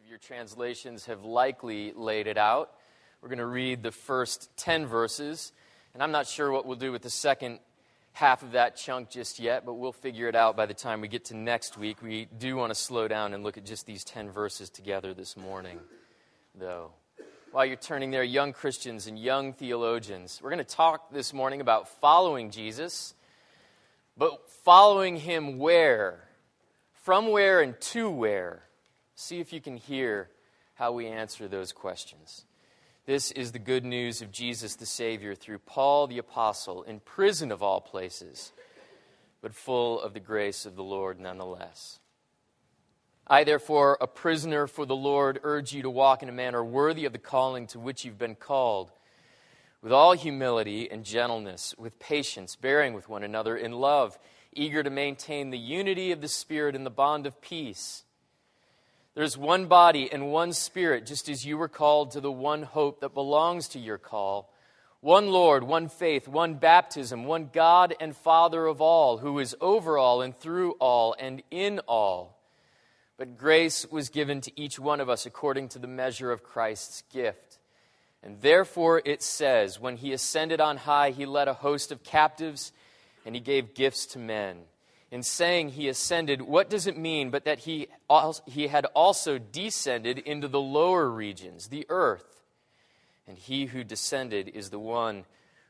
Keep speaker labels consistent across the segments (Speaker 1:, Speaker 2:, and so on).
Speaker 1: of your translations have likely laid it out. We're going to read the first 10 verses, and I'm not sure what we'll do with the second half of that chunk just yet, but we'll figure it out by the time we get to next week. We do want to slow down and look at just these 10 verses together this morning, though. While you're turning there, young Christians and young theologians, we're going to talk this morning about following Jesus, but following him where? From where and to where? See if you can hear how we answer those questions. This is the good news of Jesus the Savior through Paul the Apostle, in prison of all places, but full of the grace of the Lord nonetheless. I, therefore, a prisoner for the Lord, urge you to walk in a manner worthy of the calling to which you've been called, with all humility and gentleness, with patience, bearing with one another in love, eager to maintain the unity of the Spirit in the bond of peace. There's one body and one spirit, just as you were called to the one hope that belongs to your call. One Lord, one faith, one baptism, one God and Father of all, who is over all and through all and in all. But grace was given to each one of us according to the measure of Christ's gift. And therefore it says, When he ascended on high, he led a host of captives and he gave gifts to men in saying he ascended, what does it mean but that he, he had also descended into the lower regions, the earth? And he who descended is the one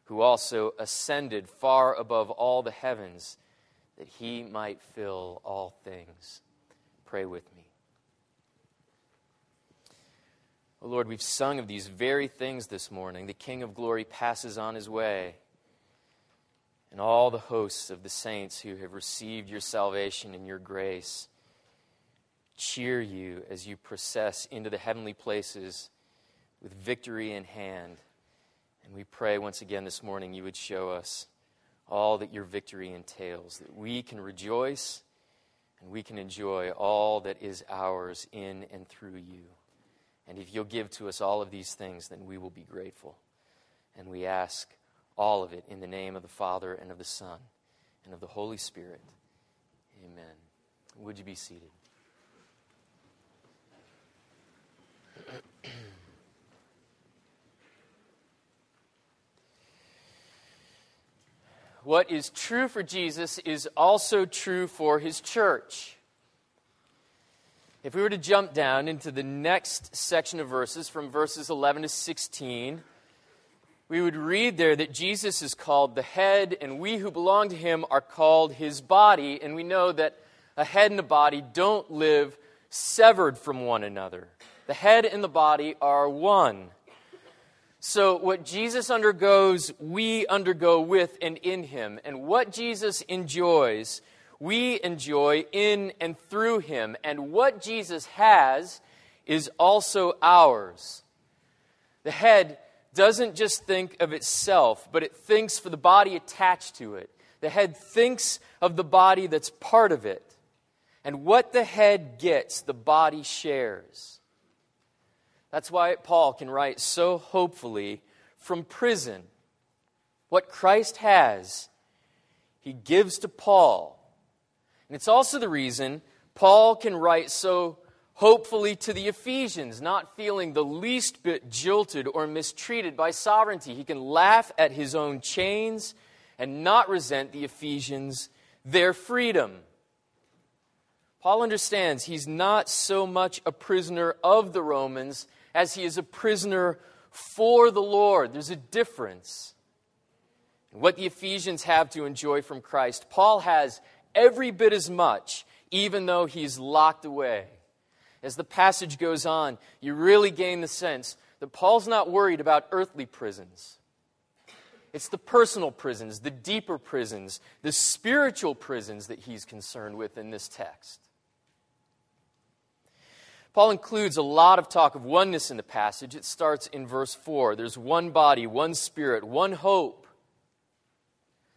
Speaker 1: who also ascended far above all the heavens, that he might fill all things. Pray with me. Oh Lord, we've sung of these very things this morning. The King of glory passes on his way and all the hosts of the saints who have received your salvation and your grace cheer you as you process into the heavenly places with victory in hand. And we pray once again this morning you would show us all that your victory entails, that we can rejoice and we can enjoy all that is ours in and through you. And if you'll give to us all of these things, then we will be grateful. And we ask all of it in the name of the Father and of the Son and of the Holy Spirit. Amen. Would you be seated? what is true for Jesus is also true for his church. If we were to jump down into the next section of verses, from verses 11 to 16, we would read there that Jesus is called the head, and we who belong to him are called his body. And we know that a head and a body don't live severed from one another. The head and the body are one. So, what Jesus undergoes, we undergo with and in him. And what Jesus enjoys, we enjoy in and through him. And what Jesus has is also ours. The head doesn't just think of itself, but it thinks for the body attached to it. The head thinks of the body that's part of it. And what the head gets, the body shares. That's why Paul can write so hopefully from prison. What Christ has, he gives to Paul. And it's also the reason Paul can write so hopefully to the Ephesians, not feeling the least bit jilted or mistreated by sovereignty. He can laugh at his own chains and not resent the Ephesians their freedom. Paul understands he's not so much a prisoner of the Romans as he is a prisoner for the Lord. There's a difference. What the Ephesians have to enjoy from Christ, Paul has every bit as much, even though he's locked away as the passage goes on, you really gain the sense that Paul's not worried about earthly prisons. It's the personal prisons, the deeper prisons, the spiritual prisons that he's concerned with in this text. Paul includes a lot of talk of oneness in the passage. It starts in verse 4. There's one body, one spirit, one hope.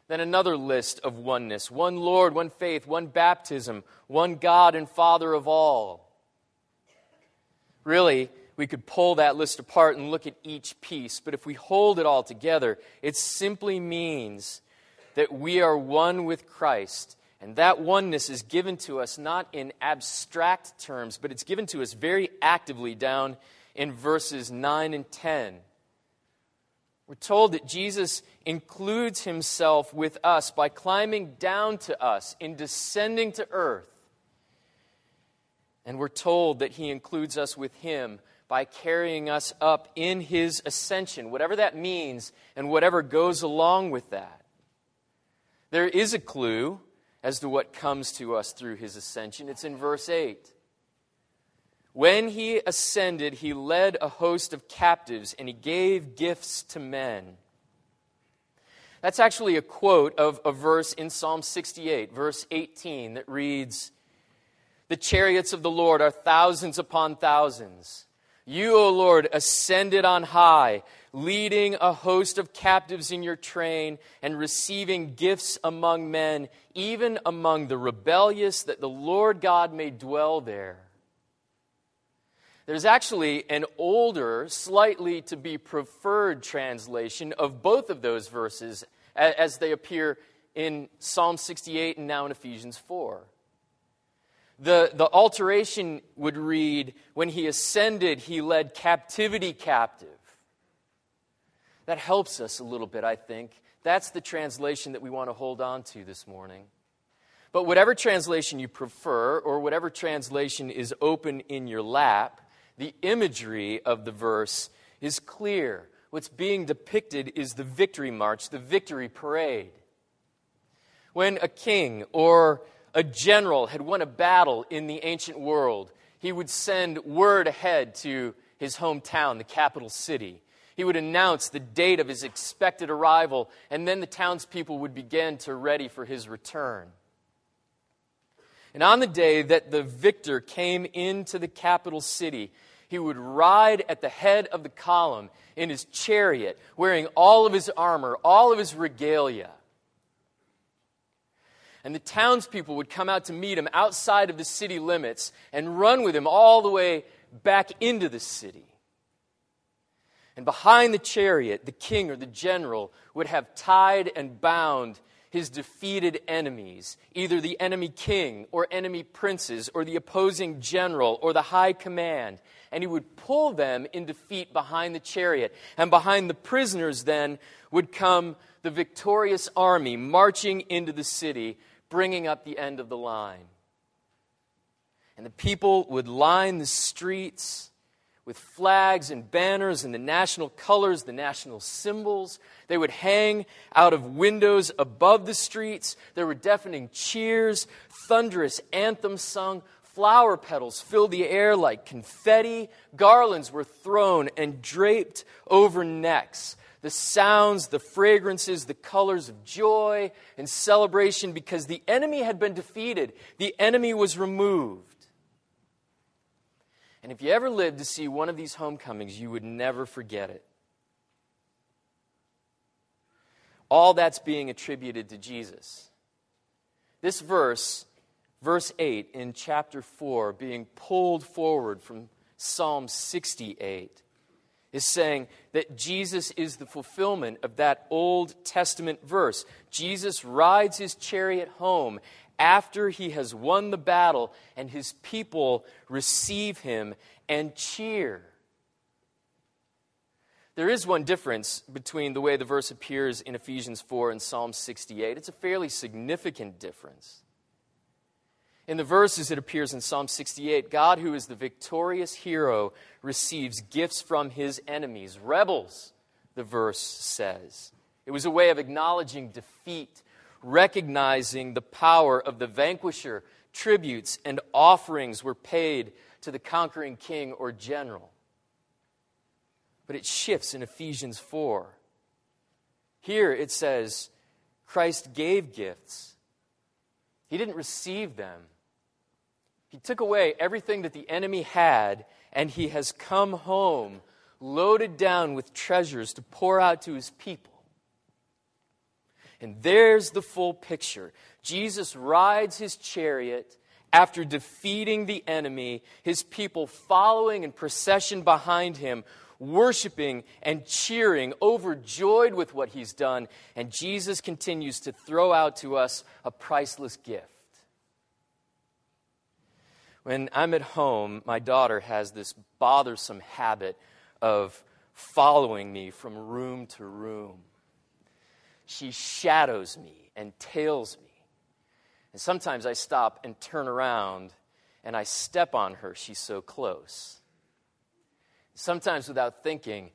Speaker 1: Then another list of oneness one Lord, one faith, one baptism, one God and Father of all. Really, we could pull that list apart and look at each piece, but if we hold it all together, it simply means that we are one with Christ And that oneness is given to us not in abstract terms, but it's given to us very actively down in verses 9 and 10. We're told that Jesus includes himself with us by climbing down to us in descending to earth. And we're told that he includes us with him by carrying us up in his ascension, whatever that means and whatever goes along with that. There is a clue as to what comes to us through his ascension. It's in verse 8. When he ascended, he led a host of captives and he gave gifts to men. That's actually a quote of a verse in Psalm 68, verse 18, that reads The chariots of the Lord are thousands upon thousands. You, O Lord, ascended on high leading a host of captives in your train and receiving gifts among men, even among the rebellious, that the Lord God may dwell there. There's actually an older, slightly to be preferred translation of both of those verses as they appear in Psalm 68 and now in Ephesians 4. The, the alteration would read, When he ascended, he led captivity captive. That helps us a little bit, I think. That's the translation that we want to hold on to this morning. But whatever translation you prefer, or whatever translation is open in your lap, the imagery of the verse is clear. What's being depicted is the victory march, the victory parade. When a king or a general had won a battle in the ancient world, he would send word ahead to his hometown, the capital city. He would announce the date of his expected arrival, and then the townspeople would begin to ready for his return. And on the day that the victor came into the capital city, he would ride at the head of the column in his chariot, wearing all of his armor, all of his regalia. And the townspeople would come out to meet him outside of the city limits and run with him all the way back into the city. And behind the chariot, the king or the general would have tied and bound his defeated enemies, either the enemy king or enemy princes or the opposing general or the high command. And he would pull them in defeat behind the chariot. And behind the prisoners, then, would come the victorious army marching into the city, bringing up the end of the line. And the people would line the streets with flags and banners and the national colors, the national symbols. They would hang out of windows above the streets. There were deafening cheers, thunderous anthems sung. Flower petals filled the air like confetti. Garlands were thrown and draped over necks. The sounds, the fragrances, the colors of joy and celebration because the enemy had been defeated. The enemy was removed. And if you ever lived to see one of these homecomings, you would never forget it. All that's being attributed to Jesus. This verse, verse 8 in chapter 4, being pulled forward from Psalm 68, is saying that Jesus is the fulfillment of that Old Testament verse. Jesus rides his chariot home after he has won the battle and his people receive him and cheer. There is one difference between the way the verse appears in Ephesians 4 and Psalm 68. It's a fairly significant difference. In the verses it appears in Psalm 68, God, who is the victorious hero, receives gifts from his enemies, rebels, the verse says. It was a way of acknowledging defeat recognizing the power of the vanquisher, tributes and offerings were paid to the conquering king or general. But it shifts in Ephesians 4. Here it says, Christ gave gifts. He didn't receive them. He took away everything that the enemy had, and he has come home loaded down with treasures to pour out to his people. And there's the full picture. Jesus rides his chariot after defeating the enemy, his people following in procession behind him, worshiping and cheering, overjoyed with what he's done. And Jesus continues to throw out to us a priceless gift. When I'm at home, my daughter has this bothersome habit of following me from room to room. She shadows me and tails me. And sometimes I stop and turn around and I step on her. She's so close. Sometimes, without thinking,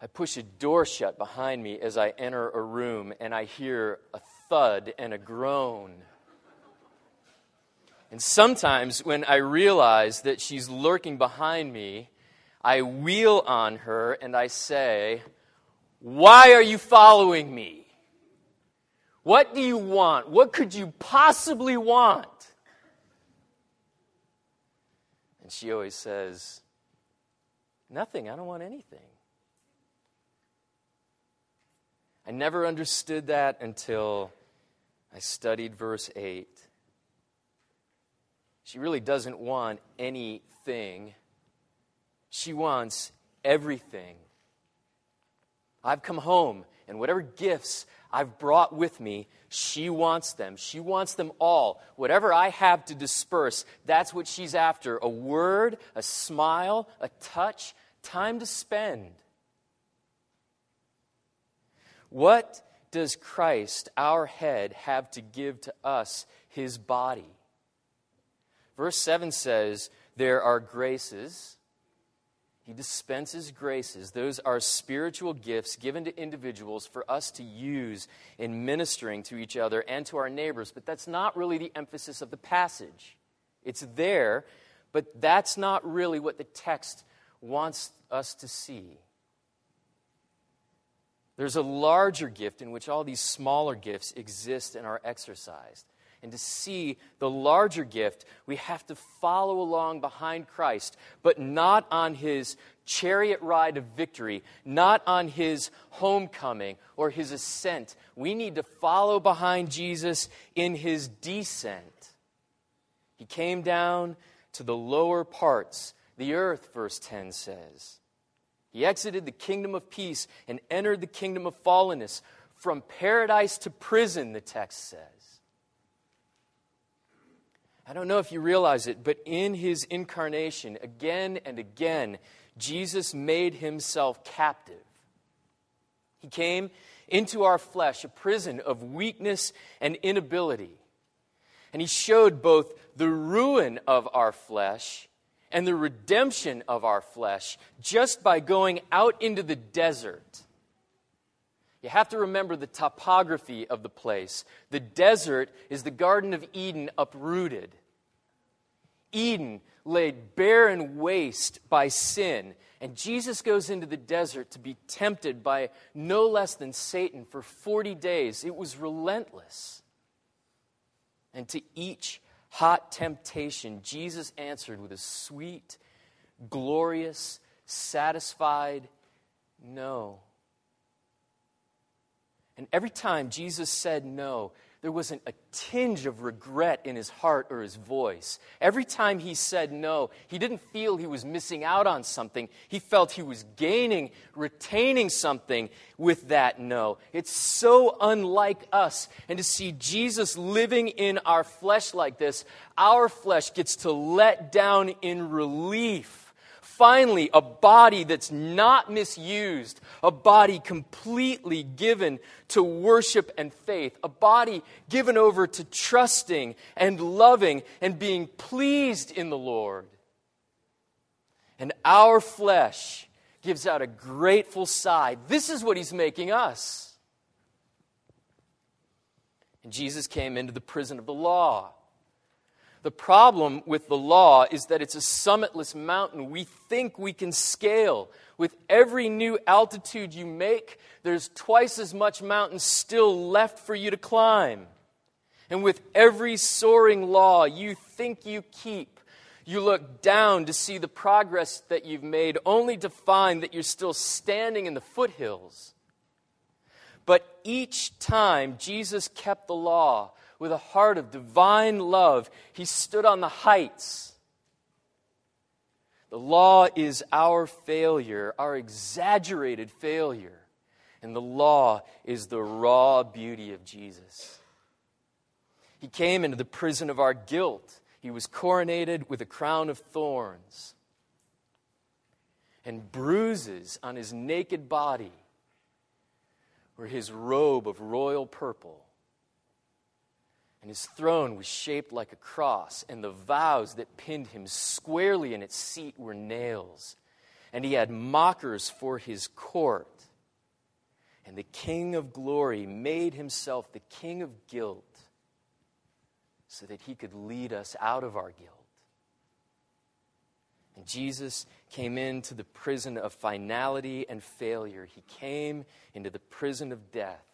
Speaker 1: I push a door shut behind me as I enter a room and I hear a thud and a groan. And sometimes, when I realize that she's lurking behind me, I wheel on her and I say, Why are you following me? What do you want? What could you possibly want? And she always says, Nothing. I don't want anything. I never understood that until I studied verse 8. She really doesn't want anything, she wants everything. I've come home, and whatever gifts I've brought with me, she wants them. She wants them all. Whatever I have to disperse, that's what she's after a word, a smile, a touch, time to spend. What does Christ, our head, have to give to us, his body? Verse 7 says, There are graces. He dispenses graces. Those are spiritual gifts given to individuals for us to use in ministering to each other and to our neighbors. But that's not really the emphasis of the passage. It's there, but that's not really what the text wants us to see. There's a larger gift in which all these smaller gifts exist and are exercised. And to see the larger gift, we have to follow along behind Christ, but not on his chariot ride of victory, not on his homecoming or his ascent. We need to follow behind Jesus in his descent. He came down to the lower parts, the earth, verse 10 says. He exited the kingdom of peace and entered the kingdom of fallenness. From paradise to prison, the text says. I don't know if you realize it, but in his incarnation, again and again, Jesus made himself captive. He came into our flesh, a prison of weakness and inability. And he showed both the ruin of our flesh and the redemption of our flesh just by going out into the desert. You have to remember the topography of the place. The desert is the Garden of Eden uprooted. Eden laid bare and waste by sin. And Jesus goes into the desert to be tempted by no less than Satan for 40 days. It was relentless. And to each hot temptation, Jesus answered with a sweet, glorious, satisfied no. And every time Jesus said no, there wasn't a tinge of regret in his heart or his voice. Every time he said no, he didn't feel he was missing out on something. He felt he was gaining, retaining something with that no. It's so unlike us. And to see Jesus living in our flesh like this, our flesh gets to let down in relief finally, a body that's not misused, a body completely given to worship and faith, a body given over to trusting and loving and being pleased in the Lord. And our flesh gives out a grateful sigh. This is what he's making us. And Jesus came into the prison of the law the problem with the law is that it's a summitless mountain we think we can scale. With every new altitude you make, there's twice as much mountain still left for you to climb. And with every soaring law you think you keep, you look down to see the progress that you've made, only to find that you're still standing in the foothills. But each time Jesus kept the law, with a heart of divine love, he stood on the heights. The law is our failure, our exaggerated failure. And the law is the raw beauty of Jesus. He came into the prison of our guilt. He was coronated with a crown of thorns and bruises on his naked body were his robe of royal purple. And his throne was shaped like a cross, and the vows that pinned him squarely in its seat were nails. And he had mockers for his court. And the King of glory made himself the King of guilt so that he could lead us out of our guilt. And Jesus came into the prison of finality and failure. He came into the prison of death.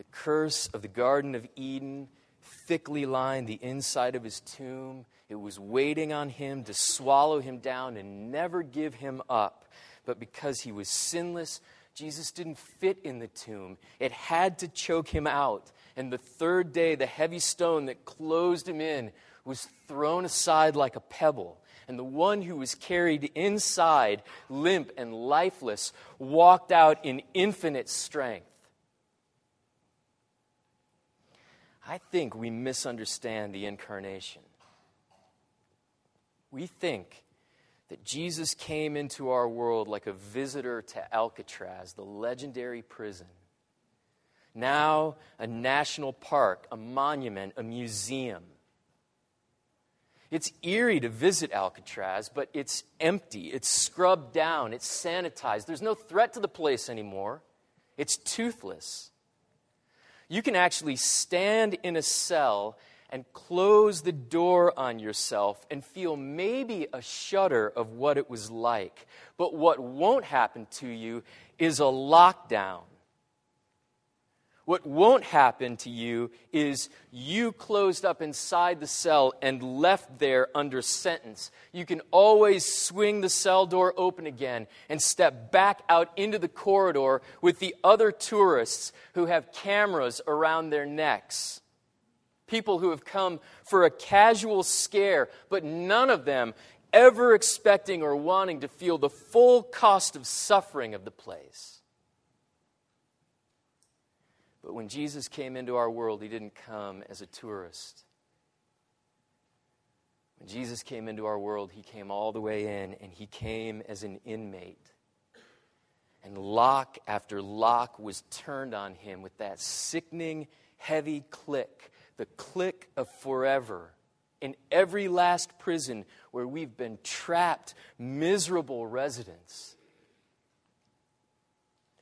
Speaker 1: The curse of the Garden of Eden thickly lined the inside of his tomb. It was waiting on him to swallow him down and never give him up. But because he was sinless, Jesus didn't fit in the tomb. It had to choke him out. And the third day, the heavy stone that closed him in was thrown aside like a pebble. And the one who was carried inside, limp and lifeless, walked out in infinite strength. I think we misunderstand the incarnation. We think that Jesus came into our world like a visitor to Alcatraz, the legendary prison. Now, a national park, a monument, a museum. It's eerie to visit Alcatraz, but it's empty. It's scrubbed down. It's sanitized. There's no threat to the place anymore. It's toothless. You can actually stand in a cell and close the door on yourself and feel maybe a shudder of what it was like. But what won't happen to you is a lockdown what won't happen to you is you closed up inside the cell and left there under sentence. You can always swing the cell door open again and step back out into the corridor with the other tourists who have cameras around their necks. People who have come for a casual scare, but none of them ever expecting or wanting to feel the full cost of suffering of the place. But when Jesus came into our world, he didn't come as a tourist. When Jesus came into our world, he came all the way in, and he came as an inmate. And lock after lock was turned on him with that sickening, heavy click, the click of forever. In every last prison where we've been trapped, miserable residents.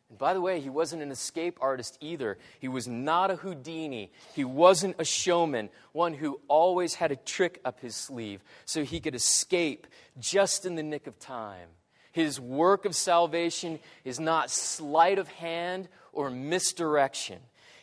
Speaker 1: And by the way, he wasn't an escape artist either. He was not a Houdini. He wasn't a showman, one who always had a trick up his sleeve so he could escape just in the nick of time. His work of salvation is not sleight of hand or misdirection.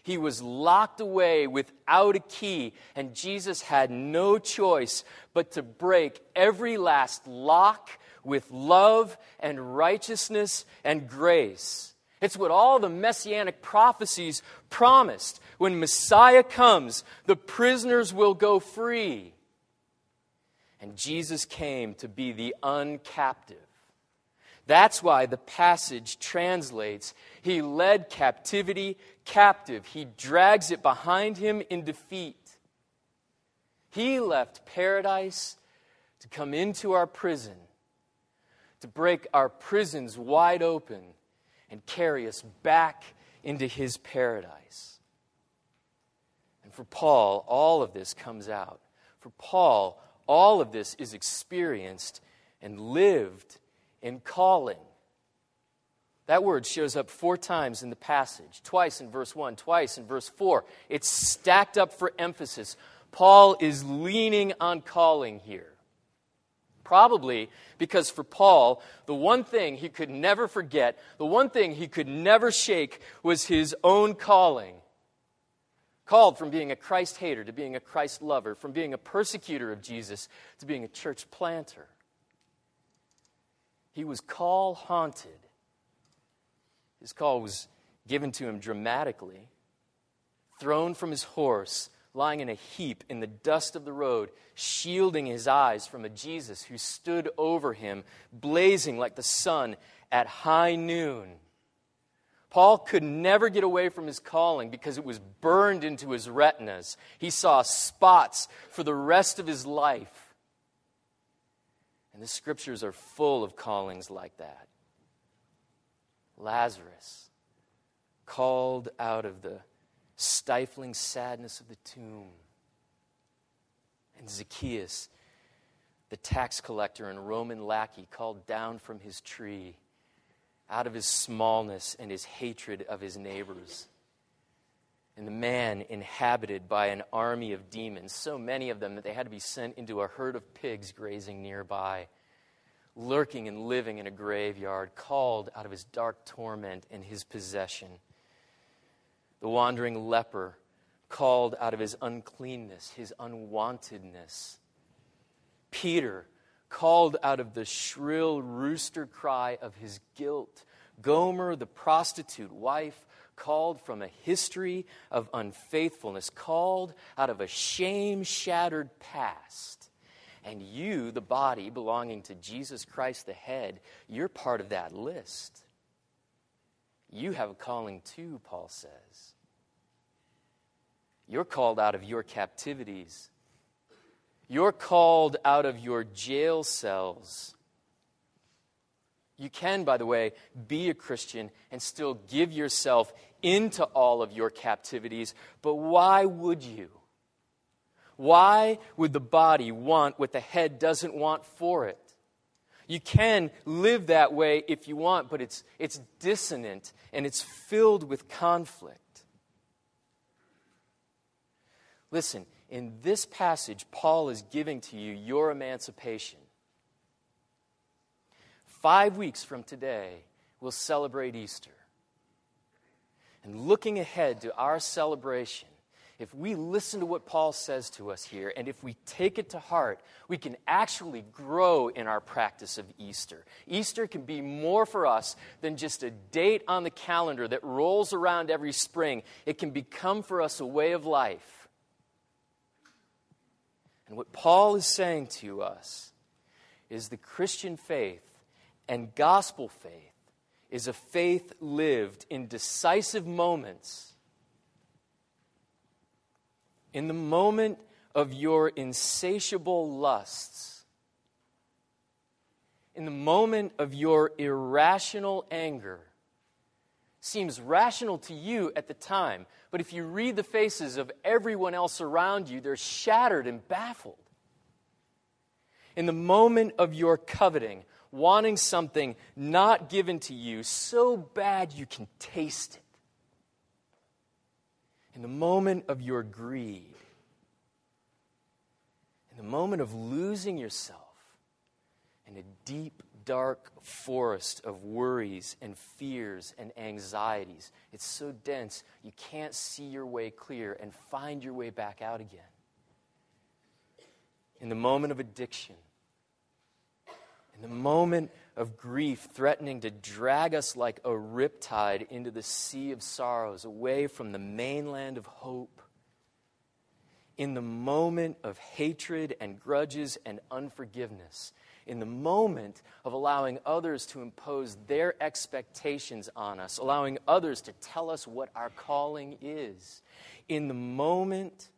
Speaker 1: He was locked away without a key, and Jesus had no choice but to break every last lock with love and righteousness and grace. It's what all the messianic prophecies promised. When Messiah comes, the prisoners will go free. And Jesus came to be the uncaptive. That's why the passage translates He led captivity captive, He drags it behind Him in defeat. He left paradise to come into our prison, to break our prisons wide open and carry us back into his paradise. And for Paul, all of this comes out. For Paul, all of this is experienced and lived in calling. That word shows up four times in the passage twice in verse 1, twice in verse 4. It's stacked up for emphasis. Paul is leaning on calling here. Probably because for Paul, the one thing he could never forget, the one thing he could never shake was his own calling. Called from being a Christ hater to being a Christ lover, from being a persecutor of Jesus to being a church planter. He was call haunted. His call was given to him dramatically, thrown from his horse lying in a heap in the dust of the road, shielding his eyes from a Jesus who stood over him, blazing like the sun at high noon. Paul could never get away from his calling because it was burned into his retinas. He saw spots for the rest of his life. And the scriptures are full of callings like that. Lazarus, called out of the stifling sadness of the tomb. And Zacchaeus, the tax collector and Roman lackey, called down from his tree out of his smallness and his hatred of his neighbors. And the man inhabited by an army of demons, so many of them that they had to be sent into a herd of pigs grazing nearby, lurking and living in a graveyard, called out of his dark torment and his possession. The wandering leper, called out of his uncleanness, his unwantedness. Peter, called out of the shrill rooster cry of his guilt. Gomer, the prostitute wife, called from a history of unfaithfulness, called out of a shame shattered past. And you, the body belonging to Jesus Christ, the head, you're part of that list. You have a calling too, Paul says. You're called out of your captivities you're called out of your jail cells. You can, by the way, be a Christian and still give yourself into all of your captivities, but why would you? Why would the body want what the head doesn't want for it? You can live that way if you want, but it's, it's dissonant and it's filled with conflict. Listen, in this passage, Paul is giving to you your emancipation. Five weeks from today, we'll celebrate Easter. And looking ahead to our celebration, if we listen to what Paul says to us here, and if we take it to heart, we can actually grow in our practice of Easter. Easter can be more for us than just a date on the calendar that rolls around every spring, it can become for us a way of life. And what Paul is saying to us is the Christian faith and gospel faith is a faith lived in decisive moments. In the moment of your insatiable lusts, in the moment of your irrational anger, seems rational to you at the time, but if you read the faces of everyone else around you, they're shattered and baffled. In the moment of your coveting, wanting something not given to you so bad you can taste it. In the moment of your greed, in the moment of losing yourself in a deep dark forest of worries and fears and anxieties. It's so dense, you can't see your way clear and find your way back out again. In the moment of addiction, in the moment of grief threatening to drag us like a riptide into the sea of sorrows, away from the mainland of hope, in the moment of hatred and grudges and unforgiveness, in the moment of allowing others to impose their expectations on us, allowing others to tell us what our calling is, in the moment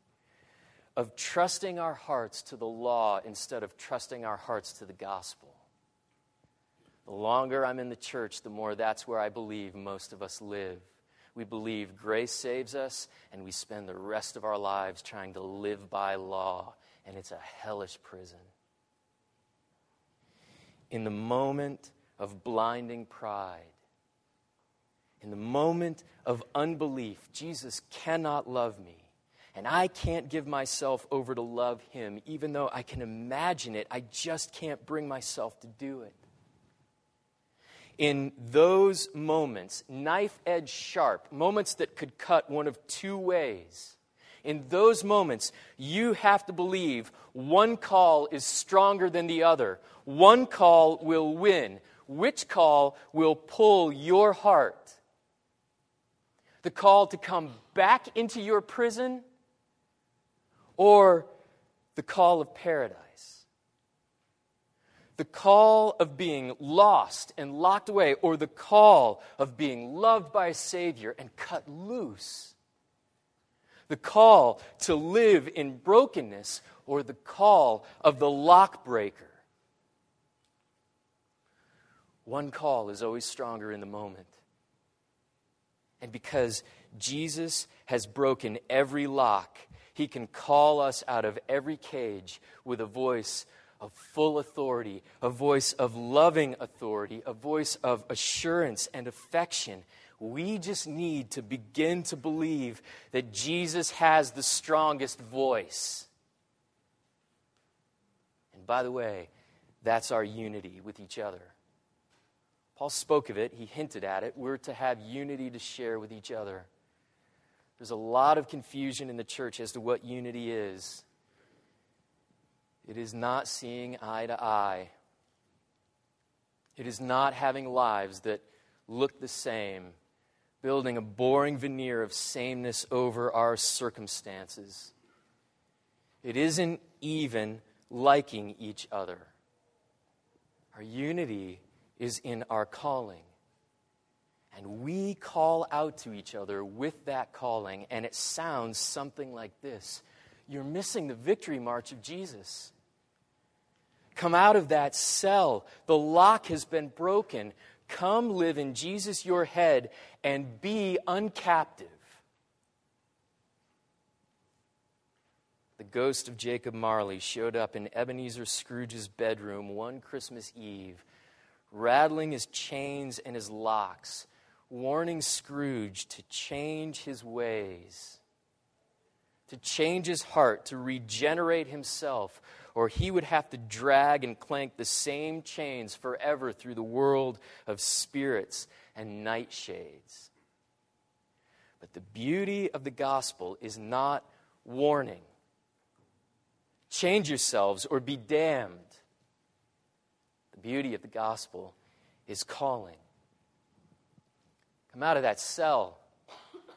Speaker 1: of trusting our hearts to the law instead of trusting our hearts to the gospel. The longer I'm in the church, the more that's where I believe most of us live. We believe grace saves us, and we spend the rest of our lives trying to live by law, and it's a hellish prison in the moment of blinding pride, in the moment of unbelief, Jesus cannot love me. And I can't give myself over to love him, even though I can imagine it. I just can't bring myself to do it. In those moments, knife edge sharp, moments that could cut one of two ways, in those moments, you have to believe one call is stronger than the other. One call will win. Which call will pull your heart? The call to come back into your prison or the call of paradise? The call of being lost and locked away, or the call of being loved by a Savior and cut loose. The call to live in brokenness, or the call of the lock breaker. One call is always stronger in the moment. And because Jesus has broken every lock, he can call us out of every cage with a voice of full authority, a voice of loving authority, a voice of assurance and affection. We just need to begin to believe that Jesus has the strongest voice. And by the way, that's our unity with each other. Paul spoke of it, he hinted at it. We're to have unity to share with each other. There's a lot of confusion in the church as to what unity is. It is not seeing eye to eye. It is not having lives that look the same, building a boring veneer of sameness over our circumstances. It isn't even liking each other. Our unity is in our calling. And we call out to each other with that calling, and it sounds something like this You're missing the victory march of Jesus. Come out of that cell. The lock has been broken. Come live in Jesus, your head, and be uncaptive. The ghost of Jacob Marley showed up in Ebenezer Scrooge's bedroom one Christmas Eve, rattling his chains and his locks, warning Scrooge to change his ways, to change his heart, to regenerate himself or he would have to drag and clank the same chains forever through the world of spirits and nightshades. But the beauty of the gospel is not warning. Change yourselves or be damned. The beauty of the gospel is calling. Come out of that cell.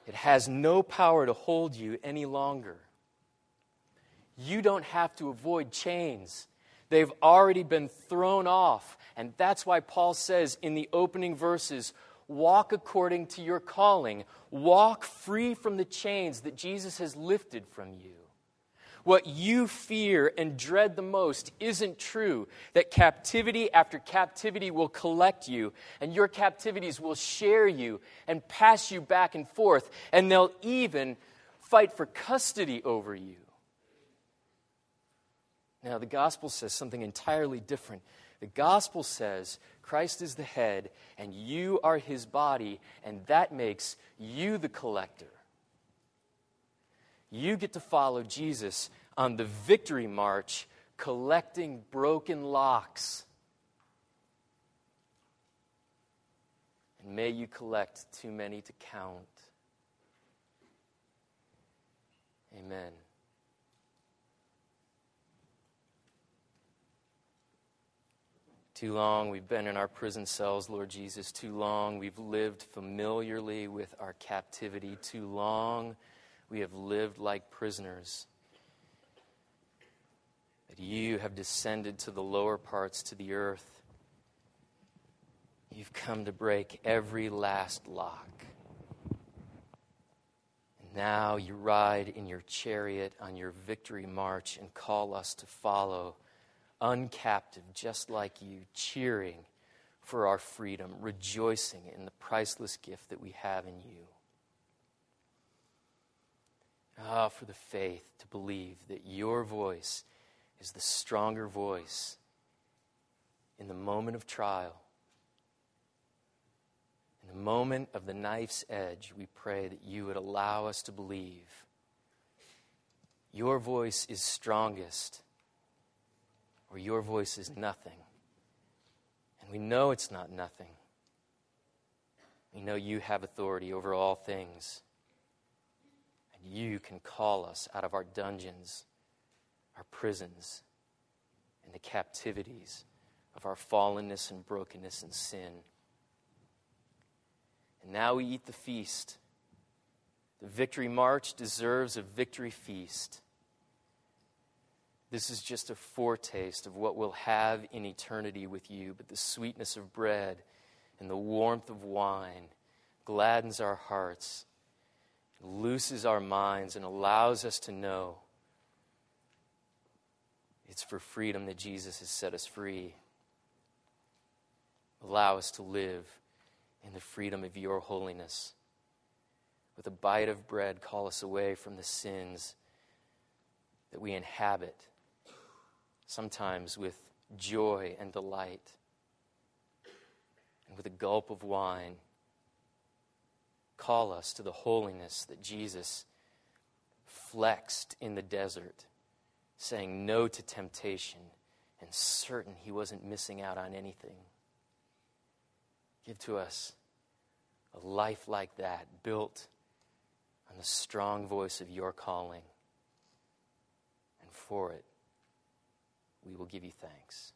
Speaker 1: It has no power to hold you any longer. You don't have to avoid chains. They've already been thrown off. And that's why Paul says in the opening verses walk according to your calling, walk free from the chains that Jesus has lifted from you. What you fear and dread the most isn't true. That captivity after captivity will collect you, and your captivities will share you and pass you back and forth, and they'll even fight for custody over you. Now, the gospel says something entirely different. The gospel says Christ is the head and you are his body, and that makes you the collector. You get to follow Jesus on the victory march, collecting broken locks. And may you collect too many to count. Amen. Too long we've been in our prison cells, Lord Jesus. Too long we've lived familiarly with our captivity. Too long we have lived like prisoners. That you have descended to the lower parts, to the earth. You've come to break every last lock. And now you ride in your chariot on your victory march and call us to follow uncaptive, just like you, cheering for our freedom, rejoicing in the priceless gift that we have in you. Ah, for the faith to believe that your voice is the stronger voice in the moment of trial. In the moment of the knife's edge, we pray that you would allow us to believe your voice is strongest or your voice is nothing. And we know it's not nothing. We know you have authority over all things. And you can call us out of our dungeons, our prisons, and the captivities of our fallenness and brokenness and sin. And now we eat the feast. The victory march deserves a victory feast. This is just a foretaste of what we'll have in eternity with you, but the sweetness of bread and the warmth of wine gladdens our hearts, looses our minds, and allows us to know it's for freedom that Jesus has set us free. Allow us to live in the freedom of your holiness. With a bite of bread, call us away from the sins that we inhabit, sometimes with joy and delight. And with a gulp of wine, call us to the holiness that Jesus flexed in the desert, saying no to temptation and certain he wasn't missing out on anything. Give to us a life like that, built on the strong voice of your calling. And for it, we will give you thanks.